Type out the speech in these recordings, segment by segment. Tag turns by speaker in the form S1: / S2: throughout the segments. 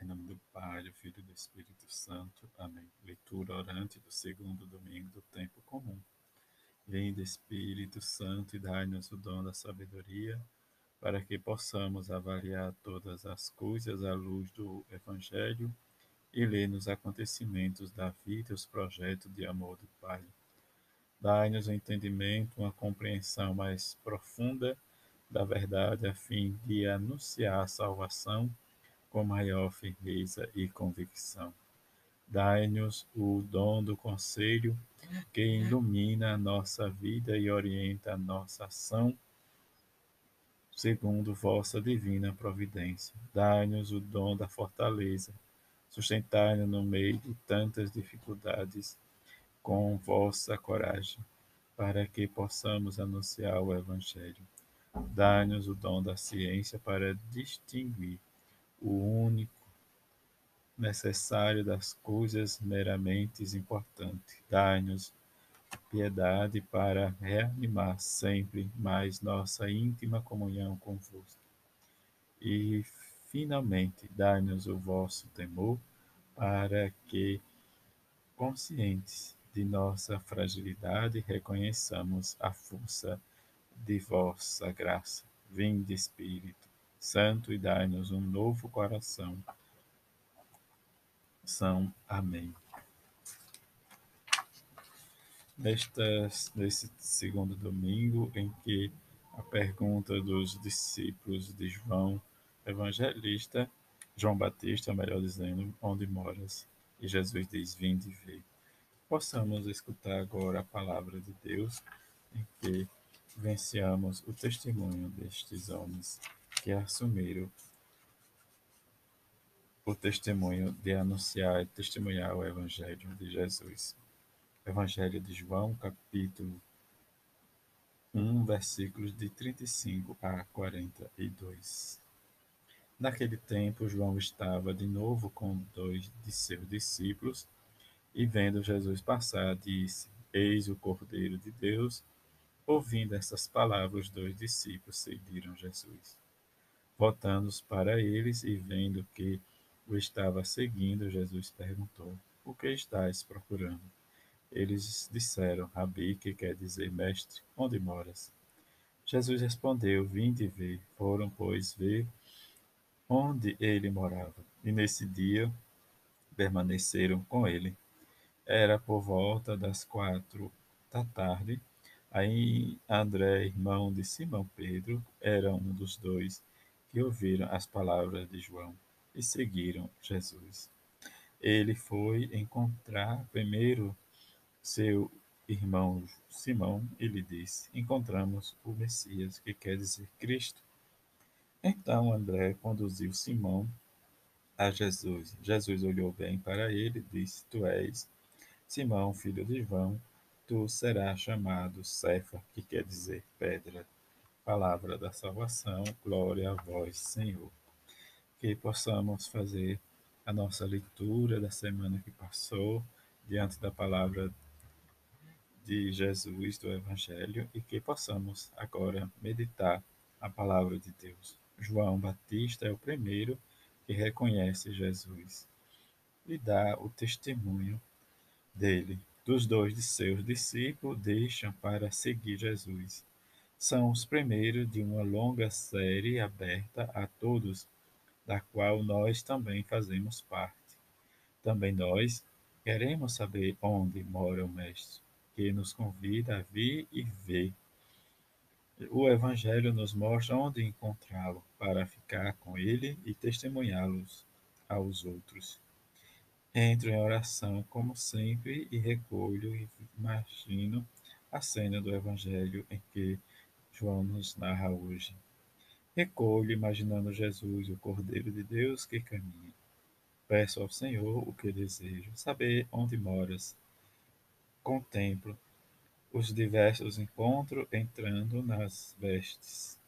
S1: Em nome do Pai, do Filho e do Espírito Santo. Amém. Leitura orante do segundo domingo do tempo comum. Vinde, Espírito Santo, e dai-nos o dom da sabedoria, para que possamos avaliar todas as coisas à luz do Evangelho e ler nos acontecimentos da vida os projetos de amor do Pai. Dai-nos o um entendimento, uma compreensão mais profunda da verdade, a fim de anunciar a salvação com maior firmeza e convicção. Dai-nos o dom do conselho que ilumina a nossa vida e orienta a nossa ação, segundo vossa divina providência. Dai-nos o dom da fortaleza. Sustentai-nos no meio de tantas dificuldades com vossa coragem, para que possamos anunciar o Evangelho. Dai-nos o dom da ciência para distinguir o único necessário das coisas meramente importantes. Dai-nos piedade para reanimar sempre mais nossa íntima comunhão convosco. E, finalmente, dai-nos o vosso temor para que, conscientes de nossa fragilidade, reconheçamos a força de vossa graça. Vinde, Espírito Santo, e dai-nos um novo coração. São. Amém. Nestas, nesse segundo domingo, em que a pergunta dos discípulos de João Evangelista, João Batista, melhor dizendo, onde moras? E Jesus diz: Vinde e vê. Possamos escutar agora a palavra de Deus, em que venciamos o testemunho destes homens que assumiram o testemunho de anunciar e testemunhar o Evangelho de Jesus. Evangelho de João, capítulo 1, versículos de 35 a 42. Naquele tempo, João estava de novo com dois de seus discípulos e, vendo Jesus passar, disse: Eis o Cordeiro de Deus. Ouvindo essas palavras, os dois discípulos seguiram Jesus. Voltando para eles e vendo que o estava seguindo, Jesus perguntou: O que estás procurando? Eles disseram: Rabi, que quer dizer mestre, onde moras? Jesus respondeu: Vinde ver. Foram, pois, ver onde ele morava. E nesse dia permaneceram com ele. Era por volta das quatro da tarde. Aí André, irmão de Simão Pedro, era um dos dois que ouviram as palavras de João e seguiram Jesus. Ele foi encontrar primeiro seu irmão Simão e lhe disse: Encontramos o Messias, que quer dizer Cristo. Então André conduziu Simão a Jesus. Jesus olhou bem para ele e disse: Tu és Simão, filho de João, tu serás chamado Cefa, que quer dizer pedra palavra da salvação. Glória a vós, Senhor. Que possamos fazer a nossa leitura da semana que passou diante da palavra de Jesus do Evangelho e que possamos agora meditar a palavra de Deus. João Batista é o primeiro que reconhece Jesus e dá o testemunho dele. Dos dois de seus discípulos deixam para seguir Jesus são os primeiros de uma longa série aberta a todos, da qual nós também fazemos parte. Também nós queremos saber onde mora o Mestre, que nos convida a vir e ver. O Evangelho nos mostra onde encontrá-lo, para ficar com ele e testemunhá-los aos outros. Entro em oração, como sempre, e recolho e imagino a cena do Evangelho em que João nos narra hoje. Recolho, imaginando Jesus, o Cordeiro de Deus que caminha. Peço ao Senhor o que desejo, saber onde moras. Contemplo os diversos encontros entrando nas vestes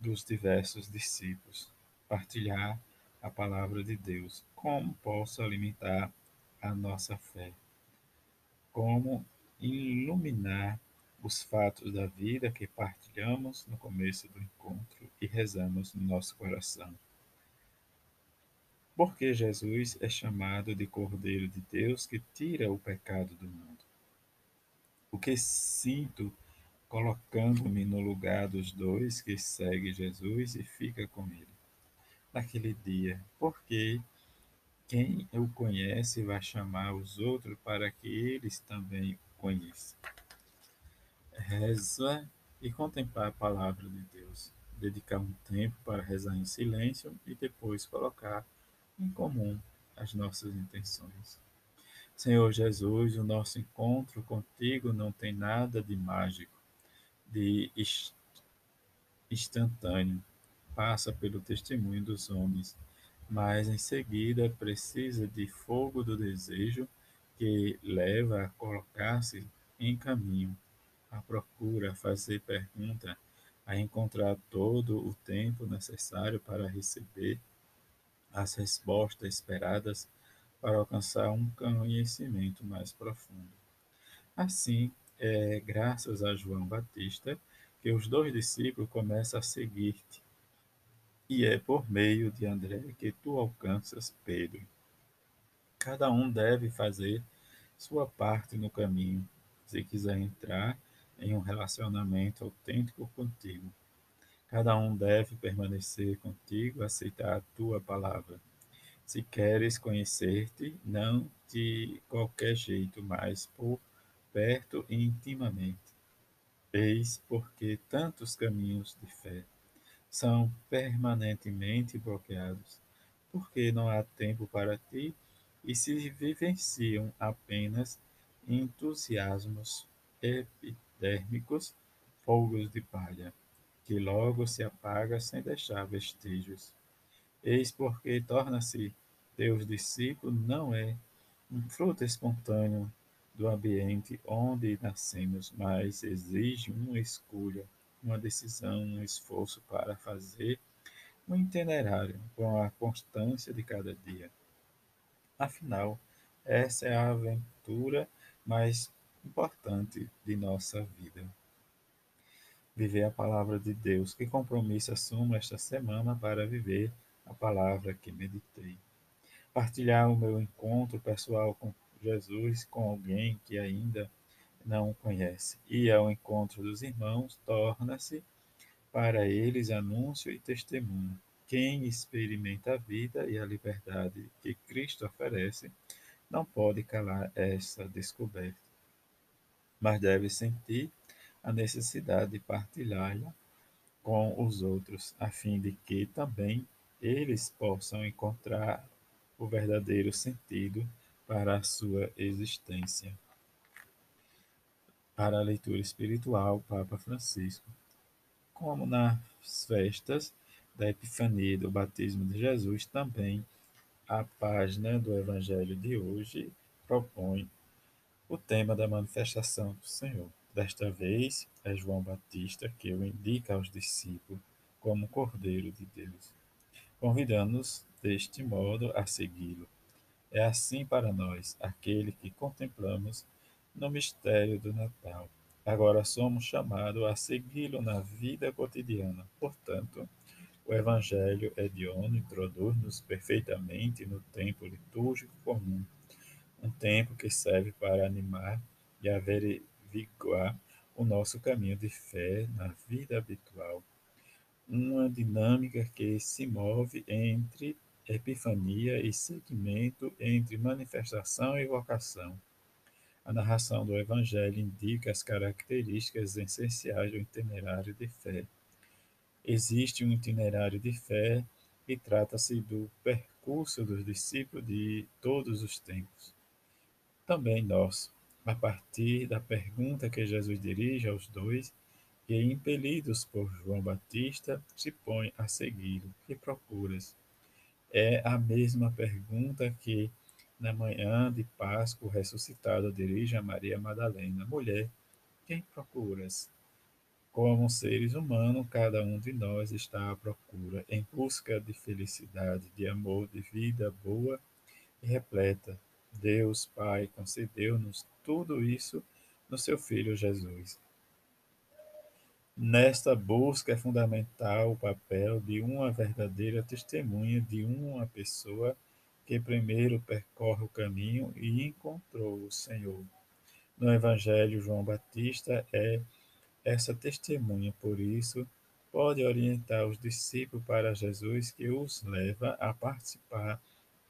S1: dos diversos discípulos. Partilhar a palavra de Deus. Como posso alimentar a nossa fé? Como iluminar os fatos da vida que partilhamos no começo do encontro e rezamos no nosso coração. Porque Jesus é chamado de Cordeiro de Deus que tira o pecado do mundo. O que sinto colocando-me no lugar dos dois que segue Jesus e fica com ele naquele dia, porque quem o conhece vai chamar os outros para que eles também o conheçam. Reza e contemplar a palavra de Deus. Dedicar um tempo para rezar em silêncio e depois colocar em comum as nossas intenções. Senhor Jesus, o nosso encontro contigo não tem nada de mágico, de instantâneo. Passa pelo testemunho dos homens, mas em seguida precisa de fogo do desejo que leva a colocar-se em caminho, a procura, fazer pergunta, a encontrar todo o tempo necessário para receber as respostas esperadas para alcançar um conhecimento mais profundo. Assim, é graças a João Batista que os dois discípulos começam a seguir-te, e é por meio de André que tu alcanças Pedro. Cada um deve fazer sua parte no caminho, se quiser entrar em um relacionamento autêntico contigo. Cada um deve permanecer contigo, aceitar a tua palavra. Se queres conhecer-te, não de qualquer jeito, mas por perto e intimamente. Eis porque tantos caminhos de fé são permanentemente bloqueados, porque não há tempo para ti e se vivenciam apenas entusiasmos epidérmicos, fogos de palha que logo se apaga sem deixar vestígios. Eis porque torna-se Deus discípulo não é um fruto espontâneo do ambiente onde nascemos, mas exige uma escolha, uma decisão, um esforço para fazer um itinerário com a constância de cada dia. Afinal, essa é a aventura mais importante de nossa vida viver a palavra de Deus. Que compromisso assumo esta semana para viver a palavra que meditei? Partilhar o meu encontro pessoal com Jesus com alguém que ainda não o conhece. Ir ao encontro dos irmãos torna-se para eles anúncio e testemunho. Quem experimenta a vida e a liberdade que Cristo oferece não pode calar essa descoberta, mas deve sentir a necessidade de partilhá-la com os outros, a fim de que também eles possam encontrar o verdadeiro sentido para a sua existência. Para a leitura espiritual, Papa Francisco. Como nas festas da Epifania e do batismo de Jesus, também a página do Evangelho de hoje propõe o tema da manifestação do Senhor. Desta vez é João Batista que o indica aos discípulos como Cordeiro de Deus, convidando-nos deste modo a segui-lo. É assim para nós, aquele que contemplamos no mistério do Natal. Agora somos chamados a segui-lo na vida cotidiana. Portanto, o Evangelho hediondo introduz-nos perfeitamente no tempo litúrgico comum, um tempo que serve para animar e averiguar o nosso caminho de fé na vida habitual. Uma dinâmica que se move entre epifania e segmento, entre manifestação e vocação. A narração do Evangelho indica as características essenciais do itinerário de fé. Existe um itinerário de fé e trata-se do percurso dos discípulos de todos os tempos. Também nosso a partir da pergunta que Jesus dirige aos dois, e impelidos por João Batista, se põe a segui-lo. Que procuras? É a mesma pergunta que, na manhã de Páscoa, o ressuscitado dirige a Maria Madalena: Mulher, quem procuras? Como seres humanos, cada um de nós está à procura, em busca de felicidade, de amor, de vida boa e repleta, Deus Pai concedeu-nos tudo isso no seu Filho Jesus. Nesta busca é fundamental o papel de uma verdadeira testemunha de uma pessoa que primeiro percorre o caminho e encontrou o Senhor. No Evangelho, João Batista é essa testemunha, por isso, pode orientar os discípulos para Jesus, que os leva a participar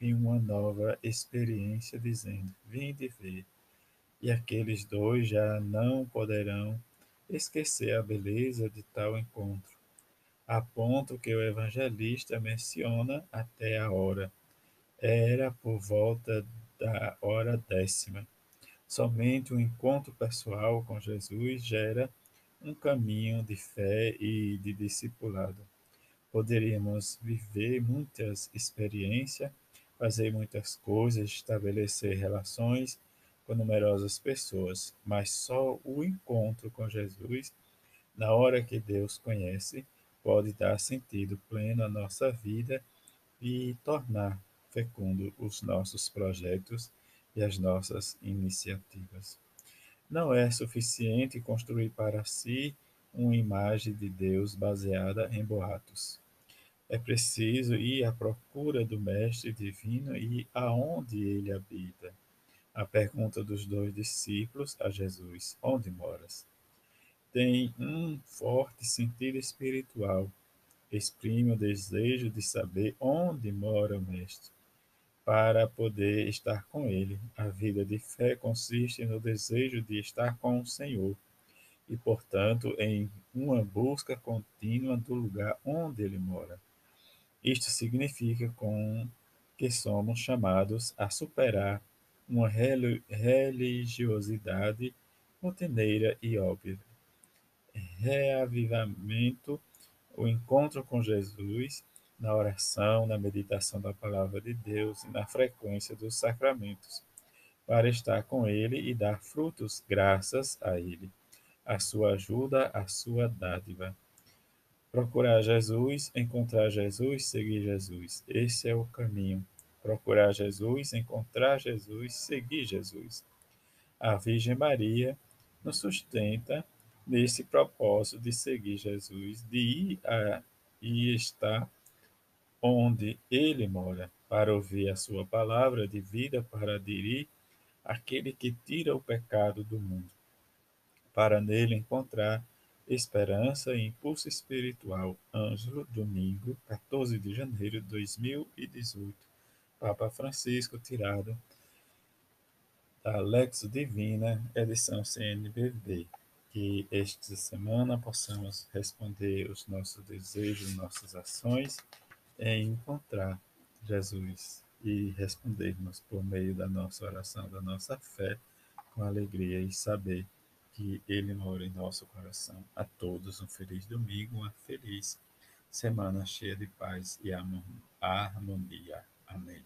S1: em uma nova experiência, dizendo: Vinde ver. E aqueles dois já não poderão esquecer a beleza de tal encontro, a ponto que o evangelista menciona até a hora. Era por volta da hora décima. Somente o encontro pessoal com Jesus gera um caminho de fé e de discipulado. Poderíamos viver muitas experiências, fazer muitas coisas, estabelecer relações com numerosas pessoas, mas só o encontro com Jesus, na hora que Deus conhece, pode dar sentido pleno à nossa vida e tornar fecundo os nossos projetos e as nossas iniciativas. Não é suficiente construir para si uma imagem de Deus baseada em boatos. É preciso ir à procura do Mestre Divino e aonde ele habita. A pergunta dos dois discípulos a Jesus: Onde moras? Tem um forte sentido espiritual. Exprime o desejo de saber onde mora o Mestre para poder estar com Ele. A vida de fé consiste no desejo de estar com o Senhor e, portanto, em uma busca contínua do lugar onde Ele mora. Isto significa com que somos chamados a superar uma religiosidade rotineira e óbvia. Reavivamento, o encontro com Jesus na oração, na meditação da palavra de Deus e na frequência dos sacramentos, para estar com Ele e dar frutos graças a Ele, a sua ajuda, a sua dádiva. Procurar Jesus, encontrar Jesus, seguir Jesus. Esse é o caminho. Procurar Jesus, encontrar Jesus, seguir Jesus. A Virgem Maria nos sustenta nesse propósito de seguir Jesus, de ir a, e estar onde ele mora, para ouvir a sua palavra de vida, para aderir aquele que tira o pecado do mundo, para nele encontrar esperança e impulso espiritual. Ângelo, domingo, 14 de janeiro de 2018. Papa Francisco, tirado da Lexo Divina, edição CNBB. Que esta semana possamos responder os nossos desejos, nossas ações é encontrar Jesus e respondermos por meio da nossa oração, da nossa fé, com alegria e saber que Ele mora em nosso coração. A todos um feliz domingo, uma feliz semana cheia de paz e harmonia. Amém.